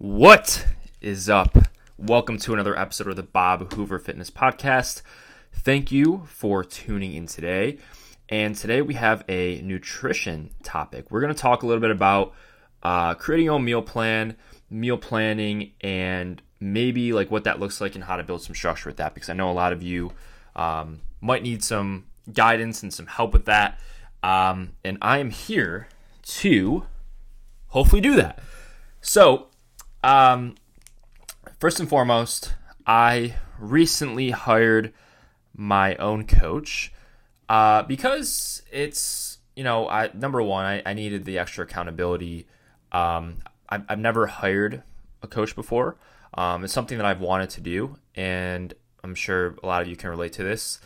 What is up? Welcome to another episode of the Bob Hoover Fitness Podcast. Thank you for tuning in today. And today we have a nutrition topic. We're going to talk a little bit about uh, creating your own meal plan, meal planning, and maybe like what that looks like and how to build some structure with that. Because I know a lot of you um, might need some guidance and some help with that. Um, and I am here to hopefully do that. So, um, first and foremost, I recently hired my own coach uh, because it's you know I number one I, I needed the extra accountability. Um, I've, I've never hired a coach before. Um, it's something that I've wanted to do, and I'm sure a lot of you can relate to this.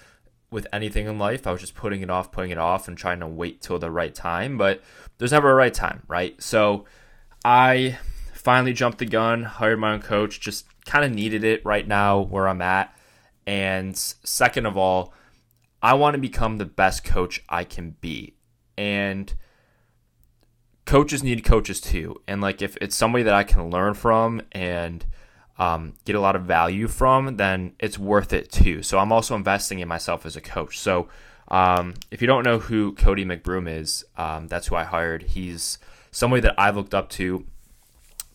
With anything in life, I was just putting it off, putting it off, and trying to wait till the right time. But there's never a right time, right? So I finally jumped the gun, hired my own coach, just kind of needed it right now where I'm at. And second of all, I want to become the best coach I can be. And coaches need coaches too. And like if it's somebody that I can learn from and um, get a lot of value from, then it's worth it too. So I'm also investing in myself as a coach. So um, if you don't know who Cody McBroom is, um, that's who I hired. He's somebody that I've looked up to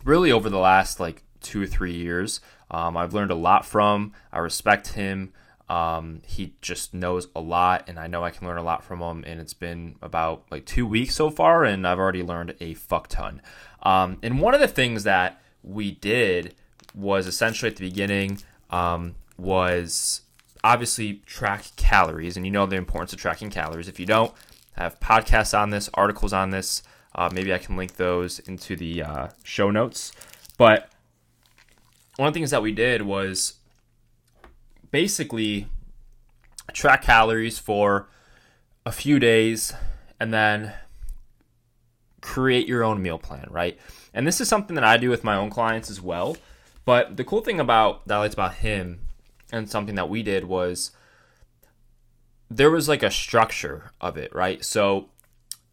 really over the last like two or three years. Um, I've learned a lot from. I respect him. Um, he just knows a lot, and I know I can learn a lot from him. And it's been about like two weeks so far, and I've already learned a fuck ton. Um, and one of the things that we did was essentially at the beginning um, was obviously track calories, and you know the importance of tracking calories. If you don't, I have podcasts on this, articles on this. Uh, maybe I can link those into the uh, show notes. But one of the things that we did was basically track calories for a few days and then create your own meal plan, right? And this is something that I do with my own clients as well. But the cool thing about that I liked about him and something that we did was there was like a structure of it, right? So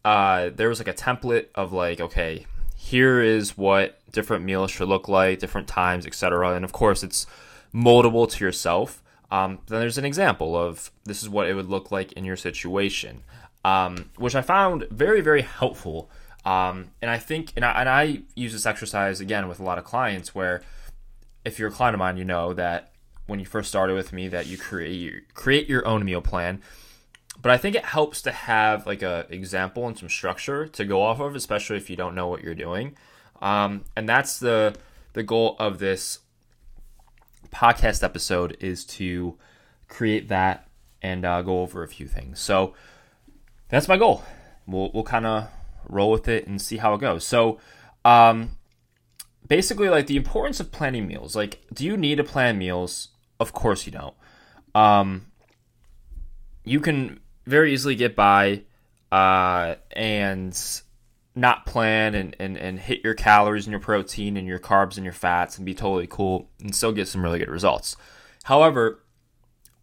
uh, there was like a template of like, okay, here is what different meals should look like, different times, etc. And of course, it's moldable to yourself. Um, then there's an example of this is what it would look like in your situation, um, which I found very, very helpful. Um, and I think, and I, and I use this exercise again with a lot of clients where if you're a client of mine, you know that when you first started with me that you create you create your own meal plan but I think it helps to have like a example and some structure to go off of, especially if you don't know what you're doing. Um, and that's the the goal of this podcast episode is to create that and uh, go over a few things. So that's my goal. We'll we'll kind of roll with it and see how it goes. So um, basically, like the importance of planning meals. Like, do you need to plan meals? Of course you don't. Um, you can very easily get by uh, and not plan and, and, and hit your calories and your protein and your carbs and your fats and be totally cool and still get some really good results. However,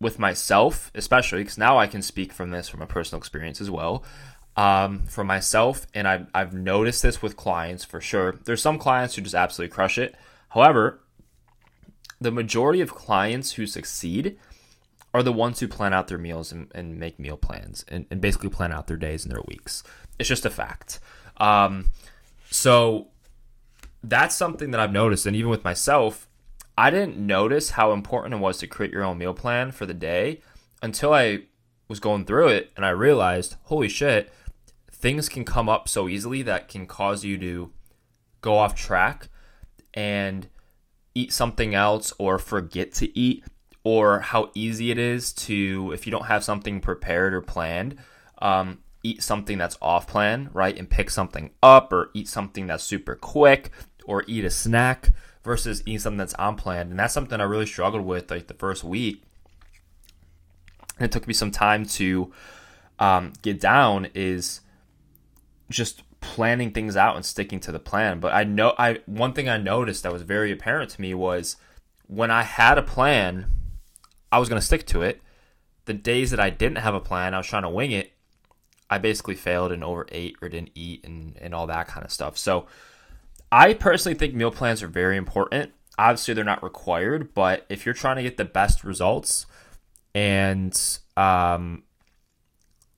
with myself, especially because now I can speak from this from a personal experience as well. Um, for myself, and I've, I've noticed this with clients for sure. There's some clients who just absolutely crush it. However, the majority of clients who succeed are the ones who plan out their meals and, and make meal plans and, and, basically plan out their days and their weeks. It's just a fact. Um, so that's something that I've noticed. And even with myself, I didn't notice how important it was to create your own meal plan for the day until I was going through it and I realized, holy shit, things can come up so easily that can cause you to go off track and eat something else or forget to eat or how easy it is to, if you don't have something prepared or planned, um, eat something that's off plan, right? And pick something up or eat something that's super quick or eat a snack versus eat something that's on plan. And that's something I really struggled with like the first week. And it took me some time to um, get down is just planning things out and sticking to the plan. But I know I one thing I noticed that was very apparent to me was when I had a plan I was going to stick to it. The days that I didn't have a plan, I was trying to wing it. I basically failed and overate or didn't eat and, and all that kind of stuff. So I personally think meal plans are very important. Obviously, they're not required, but if you're trying to get the best results and um,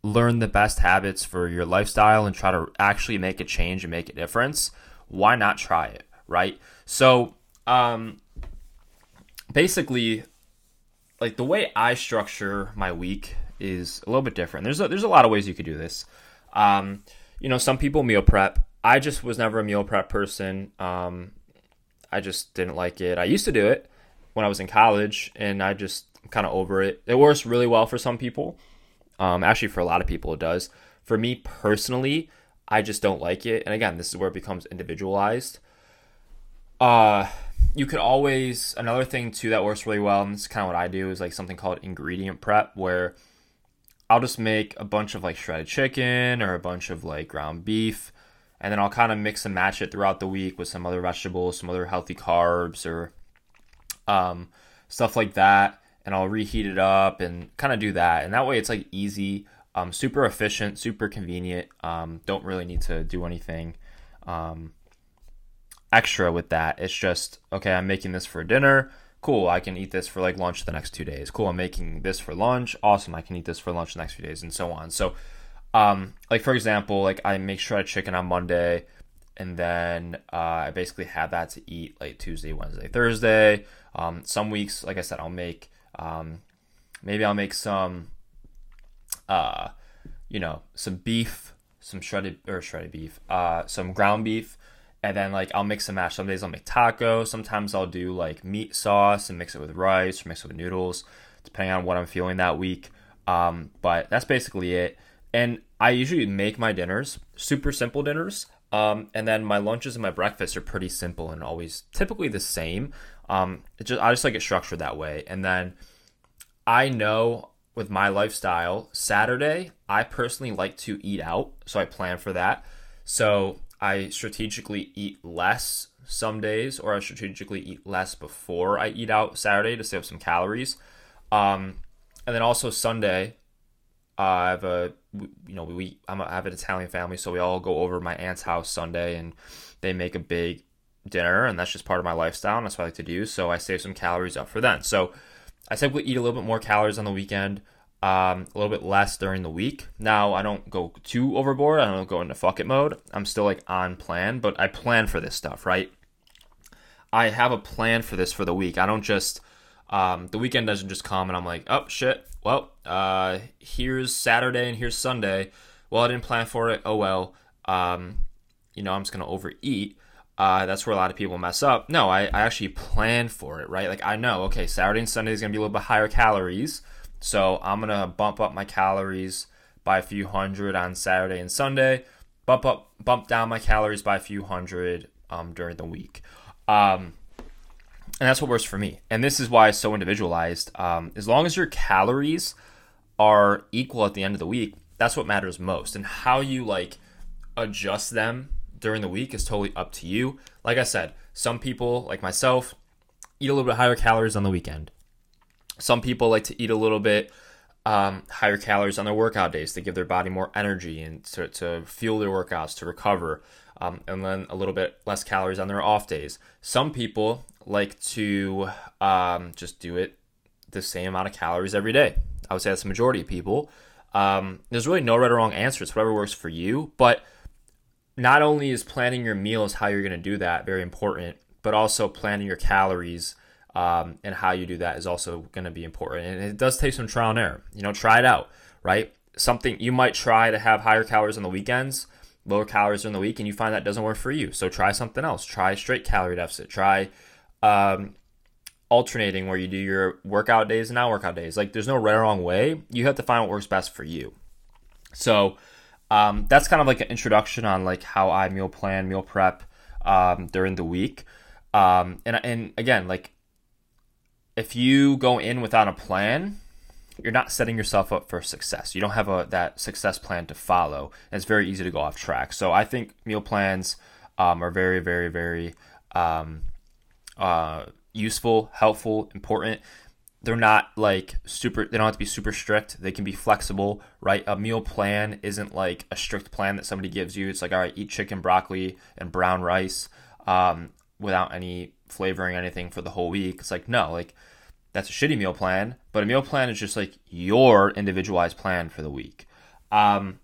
learn the best habits for your lifestyle and try to actually make a change and make a difference, why not try it, right? So, um, basically, like the way I structure my week is a little bit different. There's a, there's a lot of ways you could do this. Um, you know, some people meal prep. I just was never a meal prep person. Um, I just didn't like it. I used to do it when I was in college, and I just kind of over it. It works really well for some people. Um, actually, for a lot of people, it does. For me personally, I just don't like it. And again, this is where it becomes individualized. Uh, you could always another thing too that works really well, and this is kind of what I do is like something called ingredient prep, where I'll just make a bunch of like shredded chicken or a bunch of like ground beef and then I'll kind of mix and match it throughout the week with some other vegetables, some other healthy carbs, or um, stuff like that. And I'll reheat it up and kind of do that. And that way, it's like easy, um, super efficient, super convenient. Um, don't really need to do anything um, extra with that. It's just okay. I'm making this for dinner. Cool. I can eat this for like lunch the next two days. Cool. I'm making this for lunch. Awesome. I can eat this for lunch the next few days, and so on. So um, like for example, like I make shredded chicken on Monday, and then uh, I basically have that to eat like Tuesday, Wednesday, Thursday. Um, some weeks, like I said, I'll make um, maybe I'll make some, uh, you know, some beef, some shredded or shredded beef, uh, some ground beef, and then like I'll mix and match. Some days I'll make tacos. Sometimes I'll do like meat sauce and mix it with rice or mix it with noodles, depending on what I'm feeling that week. Um, but that's basically it. And I usually make my dinners super simple dinners. Um, and then my lunches and my breakfasts are pretty simple and always typically the same. Um, just I just like it structured that way. And then I know with my lifestyle, Saturday I personally like to eat out, so I plan for that. So I strategically eat less some days, or I strategically eat less before I eat out Saturday to save some calories. Um, and then also Sunday, uh, I have a you know we I'm a, I have an Italian family, so we all go over my aunt's house Sunday, and they make a big dinner, and that's just part of my lifestyle, and that's what I like to do. So I save some calories up for then. So I typically eat a little bit more calories on the weekend, um, a little bit less during the week. Now I don't go too overboard. I don't go into fuck it mode. I'm still like on plan, but I plan for this stuff, right? I have a plan for this for the week. I don't just um, the weekend doesn't just come and I'm like, oh shit, well, uh, here's Saturday and here's Sunday. Well, I didn't plan for it. Oh well. Um, you know, I'm just gonna overeat. Uh, that's where a lot of people mess up. No, I, I actually plan for it, right? Like I know, okay, Saturday and Sunday is gonna be a little bit higher calories, so I'm gonna bump up my calories by a few hundred on Saturday and Sunday. Bump up, bump down my calories by a few hundred um, during the week. Um, and that's what works for me. And this is why it's so individualized. Um, as long as your calories are equal at the end of the week, that's what matters most. And how you like adjust them during the week is totally up to you. Like I said, some people, like myself, eat a little bit higher calories on the weekend. Some people like to eat a little bit um, higher calories on their workout days to give their body more energy and to, to fuel their workouts to recover. Um, and then a little bit less calories on their off days. Some people like to um, just do it the same amount of calories every day. I would say that's the majority of people. Um, there's really no right or wrong answer. It's whatever works for you. But not only is planning your meals how you're going to do that very important, but also planning your calories um, and how you do that is also going to be important. And it does take some trial and error. You know, try it out, right? Something you might try to have higher calories on the weekends, lower calories during the week, and you find that doesn't work for you. So try something else. Try straight calorie deficit. Try um, alternating where you do your workout days and non workout days. Like there's no right or wrong way. You have to find what works best for you. So um, that's kind of like an introduction on like how I meal plan, meal prep um, during the week. Um, and and again, like if you go in without a plan, you're not setting yourself up for success. You don't have a that success plan to follow. And it's very easy to go off track. So I think meal plans um, are very, very, very um, uh, useful, helpful, important. They're not like super, they don't have to be super strict. They can be flexible, right? A meal plan isn't like a strict plan that somebody gives you. It's like, all right, eat chicken, broccoli, and brown rice. um, without any flavoring anything for the whole week. It's like no, like that's a shitty meal plan. But a meal plan is just like your individualized plan for the week. Um,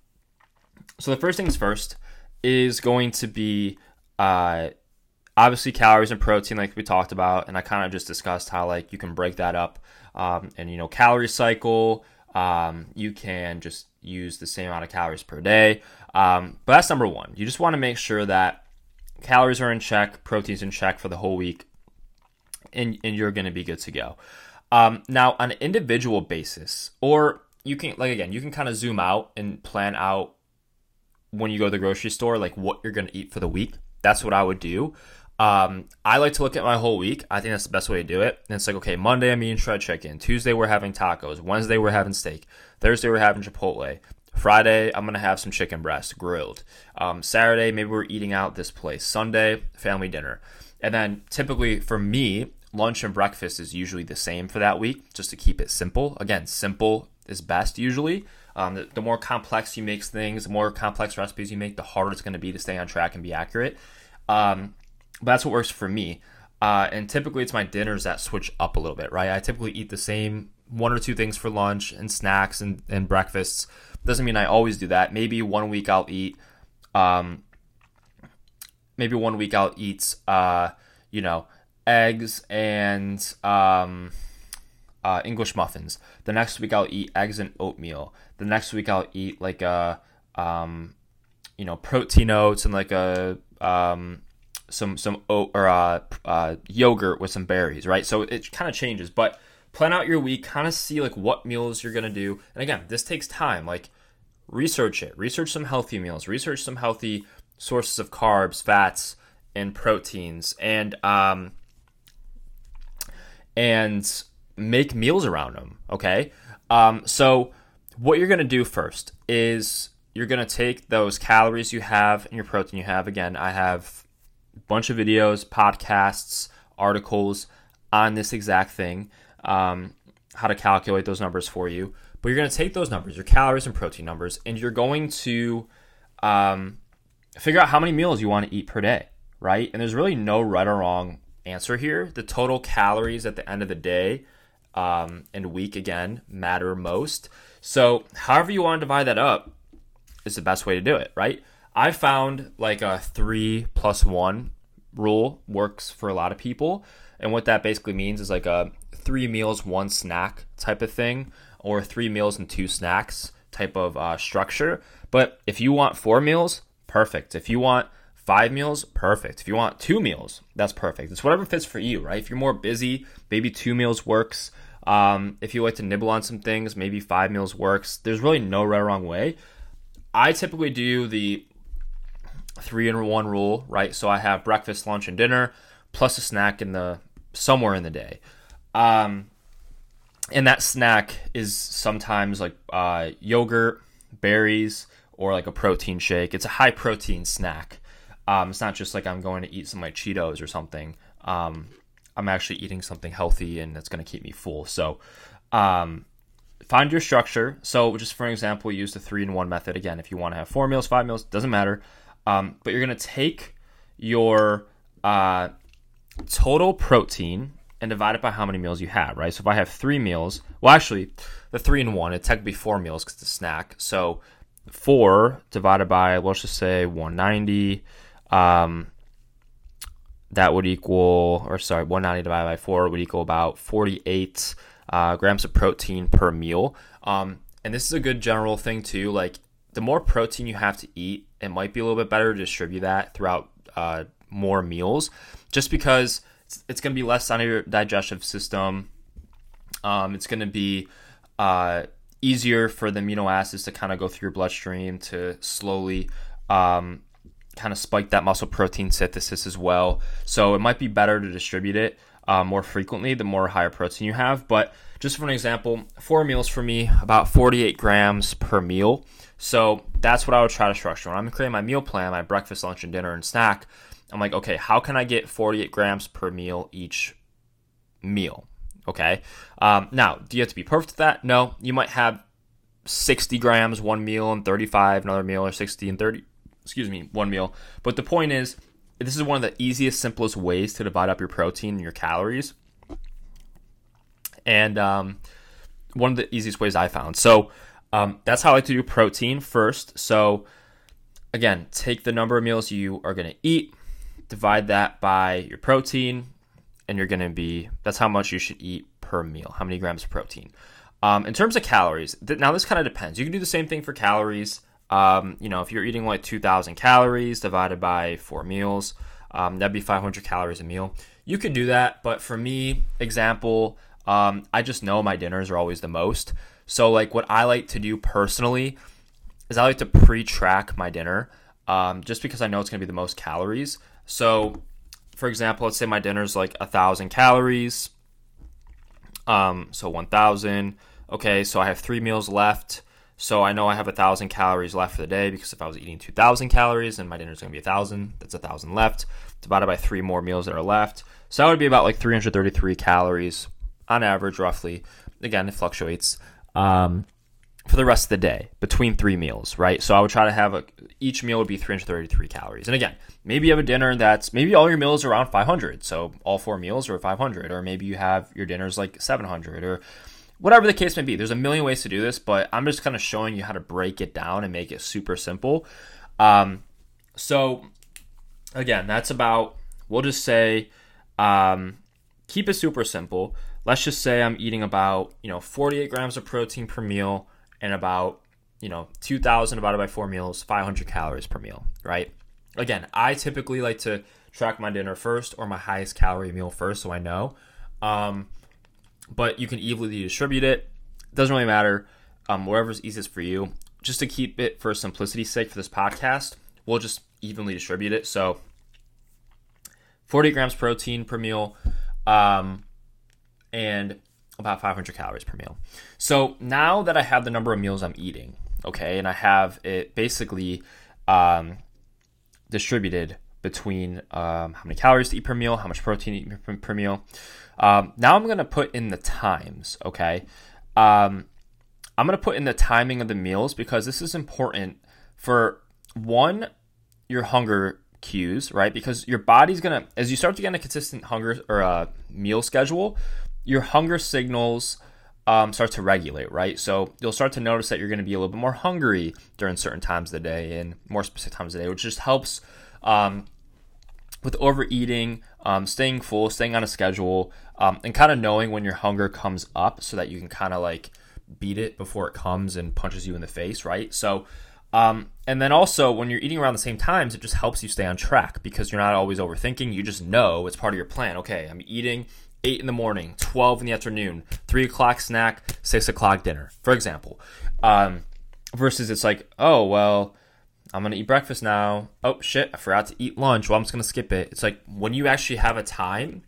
so the first things first is going to be uh, obviously calories and protein, like we talked about, and I kind of just discussed how like you can break that up, um, and you know calorie cycle. Um, you can just use the same amount of calories per day. Um, but that's number one. You just want to make sure that calories are in check, proteins in check for the whole week, and, and you're going to be good to go. Um, now, on an individual basis, or you can, like, again, you can kind of zoom out and plan out when you go to the grocery store, like what you're going to eat for the week. That's what I would do. Um, I like to look at my whole week. I think that's the best way to do it. And it's like, okay, Monday I'm eating shred chicken. Tuesday we're having tacos. Wednesday we're having steak. Thursday we're having Chipotle. Friday I'm gonna have some chicken breast grilled. Um, Saturday maybe we're eating out this place. Sunday family dinner. And then typically for me, lunch and breakfast is usually the same for that week, just to keep it simple. Again, simple is best usually. Um, the, the, more complex you make things, the more complex recipes you make, the harder it's going to be to stay on track and be accurate. Um, but that's what works for me. Uh, and typically, it's my dinners that switch up a little bit, right? I typically eat the same one or two things for lunch and snacks and, and breakfasts. Doesn't mean I always do that. Maybe one week I'll eat, um, maybe one week I'll eat, uh, you know, eggs and um, uh, English muffins. The next week I'll eat eggs and oatmeal. The next week I'll eat like a, um, you know, protein oats and like a um, some some oat or uh, uh, yogurt with some berries, right? So it kind of changes, but plan out your week, kind of see like what meals you're gonna do. And again, this takes time. Like research it, research some healthy meals, research some healthy sources of carbs, fats, and proteins, and um, and make meals around them. Okay, um, so what you're gonna do first is you're gonna take those calories you have and your protein you have. Again, I have a bunch of videos, podcasts, articles on this exact thing, um, how to calculate those numbers for you. But you're going to take those numbers, your calories and protein numbers, and you're going to um, figure out how many meals you want to eat per day, right? And there's really no right or wrong answer here. The total calories at the end of the day um, and week, again, matter most. So, however you want to divide that up is the best way to do it, right? I found like a three plus one rule works for a lot of people. And what that basically means is like a three meals, one snack type of thing, or three meals and two snacks type of uh, structure. But if you want four meals, perfect. If you want five meals, perfect. If you want two meals, that's perfect. It's whatever fits for you, right? If you're more busy, maybe two meals works. Um, if you like to nibble on some things, maybe five meals works. There's really no right or wrong way. I typically do the three in one rule, right? So I have breakfast, lunch, and dinner, plus a snack in the somewhere in the day. Um, and that snack is sometimes like uh, yogurt, berries, or like a protein shake. It's a high protein snack. Um, it's not just like I'm going to eat some like Cheetos or something. Um, I'm actually eating something healthy and it's going to keep me full. So, um, find your structure. So, just for example, use the three in one method. Again, if you want to have four meals, five meals, doesn't matter. Um, but you're going to take your uh, total protein and divide it by how many meals you have, right? So if I have three meals, well, actually, the three and one, it technically four meals because it's a snack. So four divided by, let's just say 190, um, that would equal, or sorry, 190 divided by four would equal about 48 uh, grams of protein per meal. Um, and this is a good general thing too. Like the more protein you have to eat, it might be a little bit better to distribute that throughout uh, more meals, just because it's, it's going to be less on your digestive system. Um, it's going to be uh, easier for the amino acids to kind of go through your bloodstream to slowly um, kind of spike that muscle protein synthesis as well. So it might be better to distribute it uh, more frequently the more higher protein you have. But just for an example, four meals for me, about 48 grams per meal. So that's what I would try to structure. When I'm creating my meal plan, my breakfast, lunch, and dinner and snack, I'm like, okay, how can I get 48 grams per meal each meal? Okay. Um, now, do you have to be perfect at that? No. You might have 60 grams one meal and 35 another meal, or 60 and 30, excuse me, one meal. But the point is, this is one of the easiest, simplest ways to divide up your protein and your calories. And um, one of the easiest ways I found. So um, that's how I like to do protein first. So again, take the number of meals you are going to eat, divide that by your protein, and you're going to be that's how much you should eat per meal. How many grams of protein? Um, in terms of calories, th- now this kind of depends. You can do the same thing for calories. Um, you know, if you're eating like 2,000 calories divided by four meals, um, that'd be 500 calories a meal. You could do that, but for me, example, um, I just know my dinners are always the most. So, like, what I like to do personally is I like to pre-track my dinner, um, just because I know it's gonna be the most calories. So, for example, let's say my dinner's like a thousand calories. Um, so 1,000. Okay, so I have three meals left. So I know I have a thousand calories left for the day because if I was eating 2,000 calories and my dinner's gonna be a thousand, that's a thousand left divided by three more meals that are left. So that would be about like 333 calories on average, roughly. Again, it fluctuates. Um, for the rest of the day between three meals, right? So I would try to have a, each meal would be 333 calories. And again, maybe you have a dinner that's maybe all your meals are around 500, so all four meals are 500, or maybe you have your dinners like 700, or whatever the case may be. There's a million ways to do this, but I'm just kind of showing you how to break it down and make it super simple. Um, so again, that's about we'll just say um, keep it super simple. Let's just say I'm eating about you know 48 grams of protein per meal and about you know 2000 divided by four meals 500 calories per meal right? Again i typically like to track my dinner first or my highest calorie meal first so i know. Um, but you can evenly distribute it. Doesn't really matter. Um, whatever's easiest for you. Just to keep it for simplicity's sake for this podcast we'll just evenly distribute it. So 40 grams protein per meal um, and about 500 calories per meal. So now that I have the number of meals I'm eating, okay, and I have it basically um, distributed between um, how many calories to eat per meal, how much protein to eat per, per meal. Um, now I'm going to put in the times, okay? Um, I'm going to put in the timing of the meals because this is important for one, your hunger cues, right? Because your body's going to, as you start to get a consistent hunger or a uh, meal schedule, your hunger signals um, start to regulate, right? So you'll start to notice that you're going to be a little bit more hungry during certain times of the day and more specific times of the day, which just helps um, with overeating, um, staying full, staying on a schedule, um, and kind of knowing when your hunger comes up so that you can kind of like beat it before it comes and punches you in the face, right? So, um, and then also when you're eating around the same times, it just helps you stay on track because you're not always overthinking. You just know it's part of your plan. Okay, I'm eating 8 in the morning, 12 in the afternoon, 3 o'clock snack, 6 o'clock dinner, for example. Um, versus it's like, oh, well, I'm to eat breakfast now. Oh, shit, I forgot to eat lunch. Well, I'm just to skip it. It's like when you actually have a time,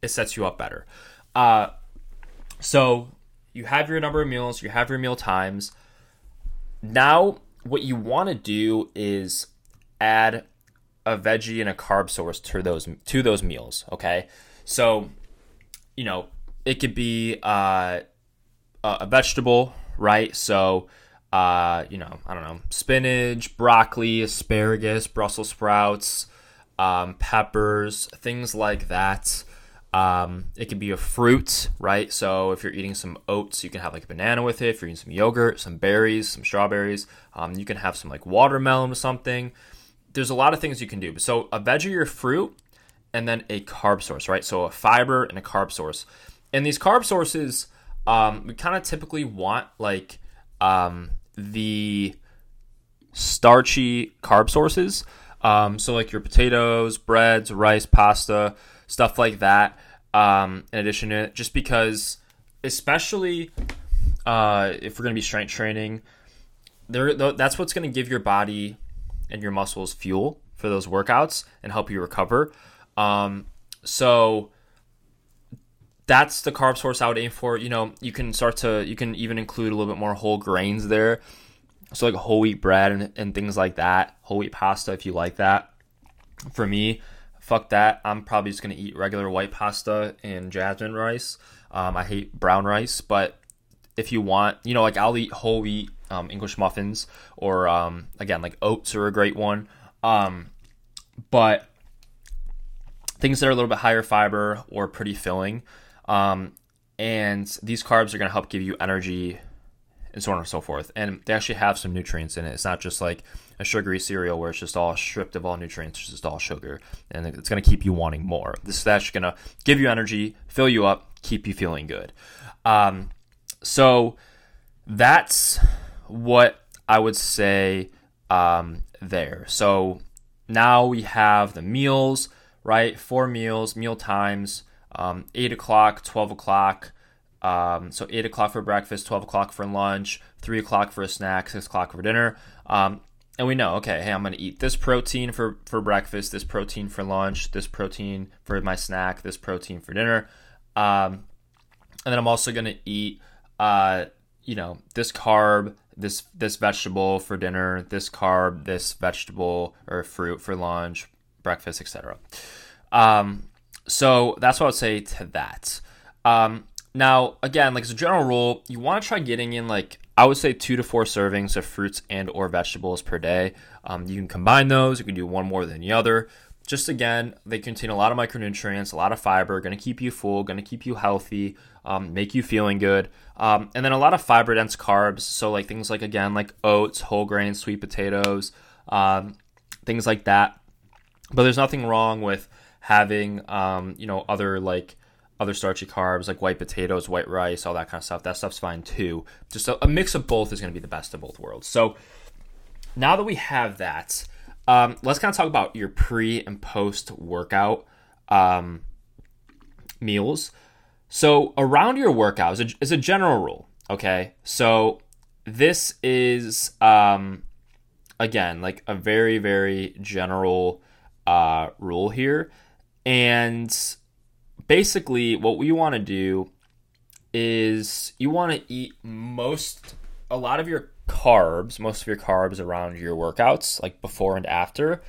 it sets you up better. Uh, so you have your number of meals, you have your meal times. Now, what you want to do is add a veggie and a carb source to those to those meals. Okay, so you know, it could be uh, a vegetable, right? So, uh, you know, I don't know, spinach, broccoli, asparagus, Brussels sprouts, um, peppers, things like that. Um, it could be a fruit, right? So if you're eating some oats, you can have like a banana with it. If you're eating some yogurt, some berries, some strawberries, um, you can have some like watermelon or something. There's a lot of things you can do. So a veggie or fruit and then a carb source, right? So a fiber and a carb source. And these carb sources, um, we kind of typically want like um, the starchy carb sources. Um, so like your potatoes, breads, rice, pasta, stuff like that. Um, in addition to it, just because, especially uh, if we're going to be strength training, there that's what's going to give your body and your muscles fuel for those workouts and help you recover. Um, so that's the carb source I would aim for. You know, you can start to you can even include a little bit more whole grains there. So like whole wheat bread and, and things like that, whole wheat pasta if you like that. For me, fuck that. I'm probably just gonna eat regular white pasta and jasmine rice. Um, I hate brown rice, but if you want, you know, like I'll eat whole wheat um, English muffins or um, again like oats are a great one. Um, but things that are a little bit higher fiber or pretty filling. Um, and these carbs are going to help give you energy and so on and so forth. And they actually have some nutrients in it. It's not just like a sugary cereal where it's just all stripped of all nutrients, it's just all sugar, and it's going to keep you wanting more. This is actually going to give you energy, fill you up, keep you feeling good. Um, so that's what I would say um, there. So now we have the meals, right? Four meals, meal times, um, 8 o'clock, 12 o'clock. Um, so 8 o'clock for breakfast, 12 o'clock for lunch, 3 o'clock for a snack, 6 o'clock for dinner. Um, and we know, okay, hey, I'm going to eat this protein for, for breakfast, this protein for lunch, this protein for my snack, this protein for dinner. Um, and then I'm also going to eat, uh, you know, this carb, this this vegetable for dinner, this carb, this vegetable or fruit for lunch, breakfast, etc. Um, so that's what I would say to that. Um, now, again, like as a general rule, you want to try getting in like I would say two to four servings of fruits and or vegetables per day. Um, you can combine those. You can do one more than the other. Just again, they contain a lot of micronutrients, a lot of fiber, going to keep you full, going to keep you healthy, um, make you feeling good, um, and then a lot of fiber dense carbs. So like things like again like oats, whole grains, sweet potatoes, um, things like that. But there's nothing wrong with having um, you know other like other starchy carbs like white potatoes, white rice, all that kind of stuff. That stuff's fine too. Just a, a mix of both is going to be the best of both worlds. So now that we have that, um, let's kind of talk about your pre and post workout um, meals. So around your workout is a, a general rule. Okay, so this is um, again like a very very general uh, rule here, and basically what we want to do is you want to eat most a lot of your carbs, most of your carbs around your workouts, like before and after,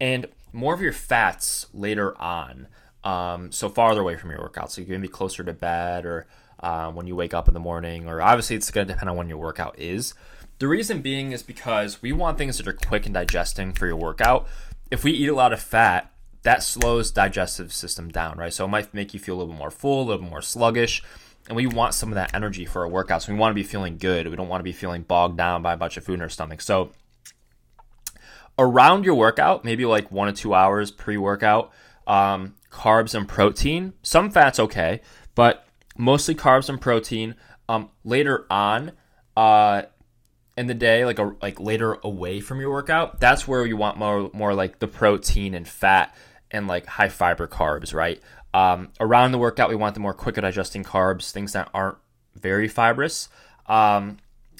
and more of your fats later on. Um, so farther away from your workout. So you're gonna be closer to bed or um, when you wake up in the morning, or obviously it's gonna depend on when your workout is. The reason being is because we want things that are quick and digesting for your workout. If we eat a lot of fat, that slows digestive system down, right? So it might make you feel a little bit more full, a little more sluggish. And we want some of that energy for our workouts. So we want to be feeling good. We don't want to be feeling bogged down by a bunch of food in our stomach. So around your workout, maybe like one or two hours pre-workout, um, carbs and protein. Some fats okay, but mostly carbs and protein. Um, later on, uh, in the day, like a, like later away from your workout, that's where you want more more like the protein and fat and like high fiber carbs, right? Um, around the workout, we want the more quicker digesting carbs, things that aren't very fibrous. Um,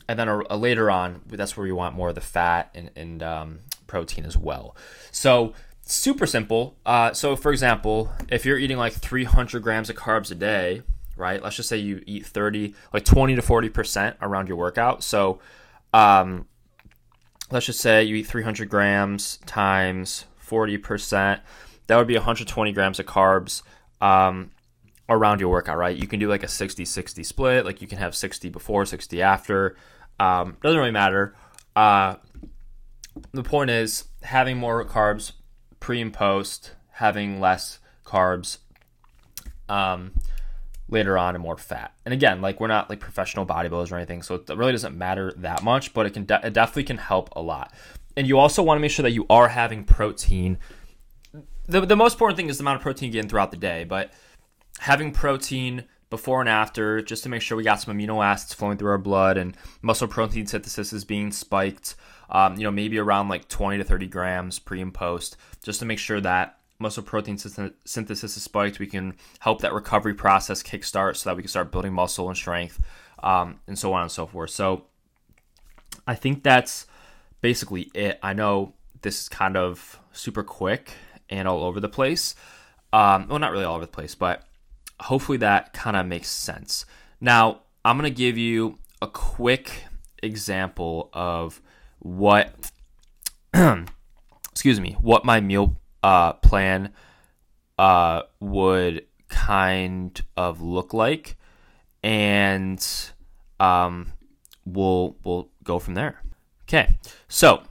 and then a, a later on, that's where you want more of the fat and, and um, protein as well. So super simple. Uh, so for example, if you're eating like 300 grams of carbs a day, right? Let's just say you eat 30, like 20 to 40 percent around your workout. So um, let's just say you eat 300 grams times 40 percent that would be 120 grams of carbs um, around your workout, right? You can do like a 60 60 split, like you can have 60 before, 60 after. Um, doesn't really matter. Uh, the point is having more carbs pre and post, having less carbs um, later on, and more fat. And again, like we're not like professional bodybuilders or anything, so it really doesn't matter that much, but it can de- it definitely can help a lot. And you also want to make sure that you are having protein the, the most important thing is the amount of protein you get throughout the day, but having protein before and after just to make sure we got some amino acids flowing through our blood and muscle protein synthesis is being spiked, um, you know, maybe around like 20 to 30 grams pre and post, just to make sure that muscle protein synthesis is spiked. We can help that recovery process kickstart so that we can start building muscle and strength um, and so on and so forth. So I think that's basically it. I know this is kind of super quick and all over the place. Um, well, not really all over the place, but hopefully that kind of makes sense. Now, I'm going to give you a quick example of what, excuse me, what my meal uh, plan uh, would kind of look like, and um, we'll we'll go from there. Okay, so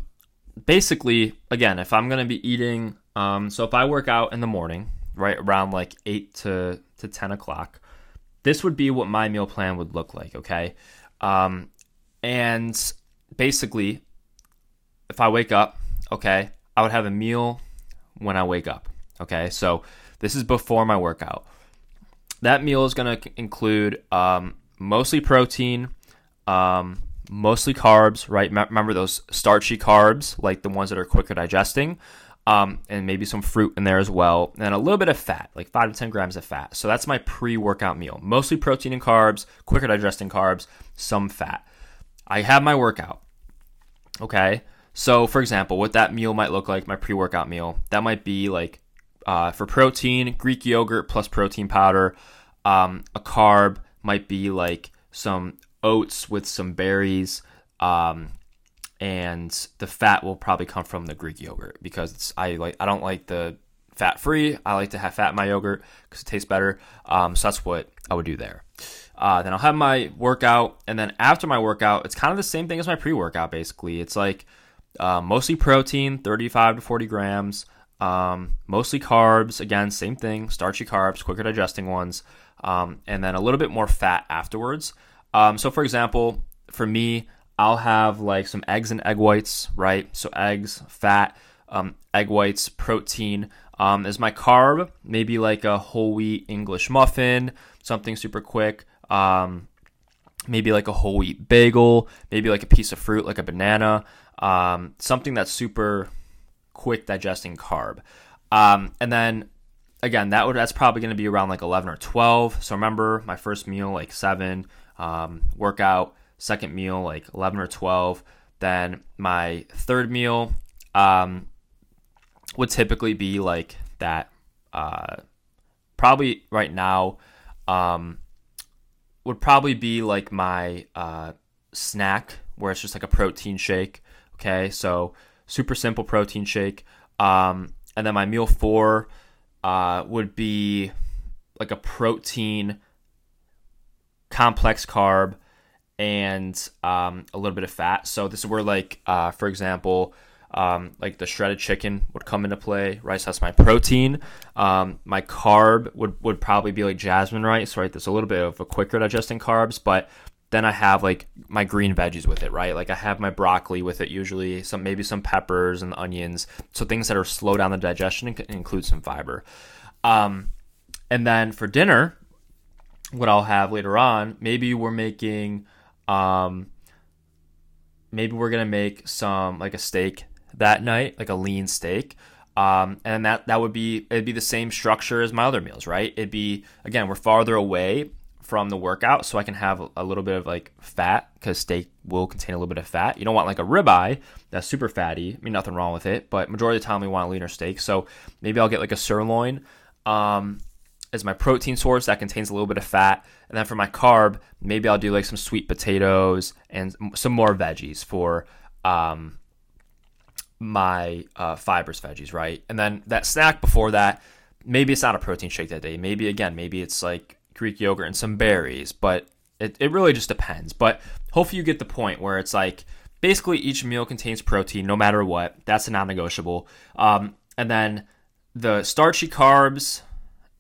basically, again, if I'm to be eating um, so if I work out in the morning, right around like 8 to, to 10 o'clock, this would be what my meal plan would look like, okay? Um, and basically, if I wake up, okay, I would have a meal when I wake up, okay? So this is before my workout. That meal is going to include um, mostly protein, um, mostly carbs, right? remember those starchy carbs, like the ones that are quicker digesting, um, and maybe some fruit in there as well, and a little bit of fat, like five to 10 grams of fat. So that's my pre workout meal. Mostly protein and carbs, quicker digesting carbs, some fat. I have my workout. Okay. So, for example, what that meal might look like, my pre workout meal, that might be like uh, for protein, Greek yogurt plus protein powder. Um, a carb might be like some oats with some berries. Um, and the fat will probably come from the Greek yogurt because I like I don't like the fat free. I like to have fat in my yogurt because it tastes better. Um, so that's what I would do there. Uh, then I'll have my workout, and then after my workout, it's kind of the same thing as my pre-workout. Basically, it's like uh, mostly protein, 35 to 40 grams. Um, mostly carbs, again, same thing, starchy carbs, quicker digesting ones, um, and then a little bit more fat afterwards. Um, so, for example, for me, I'll have like some eggs and egg whites, right? So, eggs, fat, um, egg whites, protein. Um, is my carb, maybe like a whole wheat English muffin, something super quick. Um, maybe like a whole wheat bagel, maybe like a piece of fruit, like a banana, um, something that's super quick digesting carb. Um, and then again, that would that's probably going to be around like 11 or 12. So remember, my first meal like seven, um, workout, second meal like 11 or 12. Then my third meal um, would typically be like that. Uh, probably right now um, would probably be like my uh, snack where it's just like a protein shake. Okay, so super simple protein shake. Um, and then my meal four uh, would be like a protein, complex carb, and um, a little bit of fat. So this is where, like, uh, for example, um, like the shredded chicken would come into play. Rice has my protein. Um, my carb would, would probably be like jasmine rice, right? There's a little bit of a quicker digesting carbs, but then I have like my green veggies with it, right? Like I have my broccoli with it usually, some maybe some peppers and onions. So things that are slow down the digestion and include some fiber. Um, and then for dinner, what I'll have later on, maybe we're making, um, maybe we're gonna make some like a steak that night, like a lean steak. Um, and that that would be it'd be the same structure as my other meals, right? It'd be again we're farther away from the workout so I can have a little bit of like fat because steak will contain a little bit of fat. You don't want like a ribeye that's super fatty. I mean, nothing wrong with it, but majority of the time we want a leaner steak. So maybe I'll get like a sirloin um, as my protein source that contains a little bit of fat. And then for my carb, maybe I'll do like some sweet potatoes and some more veggies for um, my uh, fibers veggies, right? And then that snack before that, maybe it's not a protein shake that day. Maybe again, maybe it's like Greek yogurt and some berries, but it, it really just depends. But hopefully you get the point where it's like basically each meal contains protein no matter what. That's a non negotiable. Um, and then the starchy carbs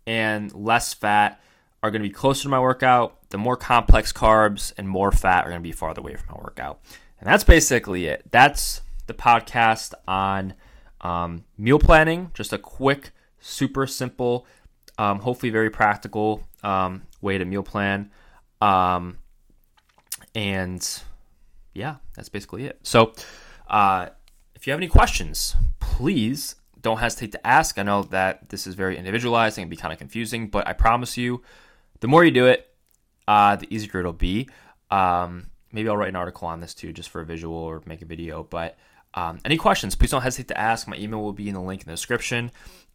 and less fat are going to be closer to my workout. The more complex carbs and more fat are going to be farther away from my workout. And that's basically it. That's the podcast on um, meal planning. Just a quick, super simple, um, hopefully very practical um, way to meal plan. Um, and yeah, that's basically it. So, uh, if you have any questions, please don't hesitate to ask. I know that this is very individualized and can be kind of confusing, but I promise you, the more you do it, uh, the easier it'll be. Um, maybe I'll write an article on this too, just for a visual or make a video. But um, any questions, please don't hesitate to ask. My email will be in the link in the description.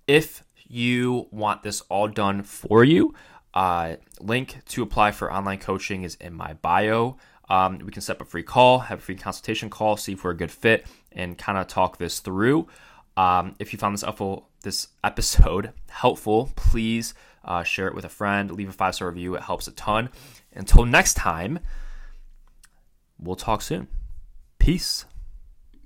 If you want this all done for you, uh, link to apply for online coaching is in my bio. Um, we can set up a free call, have a free consultation call, see if we're a good fit, and kind of talk this through. Um, if you found this helpful, this episode helpful, please uh, share it with a friend, leave a five star review. It helps a ton. Until next time, we'll talk soon. Peace.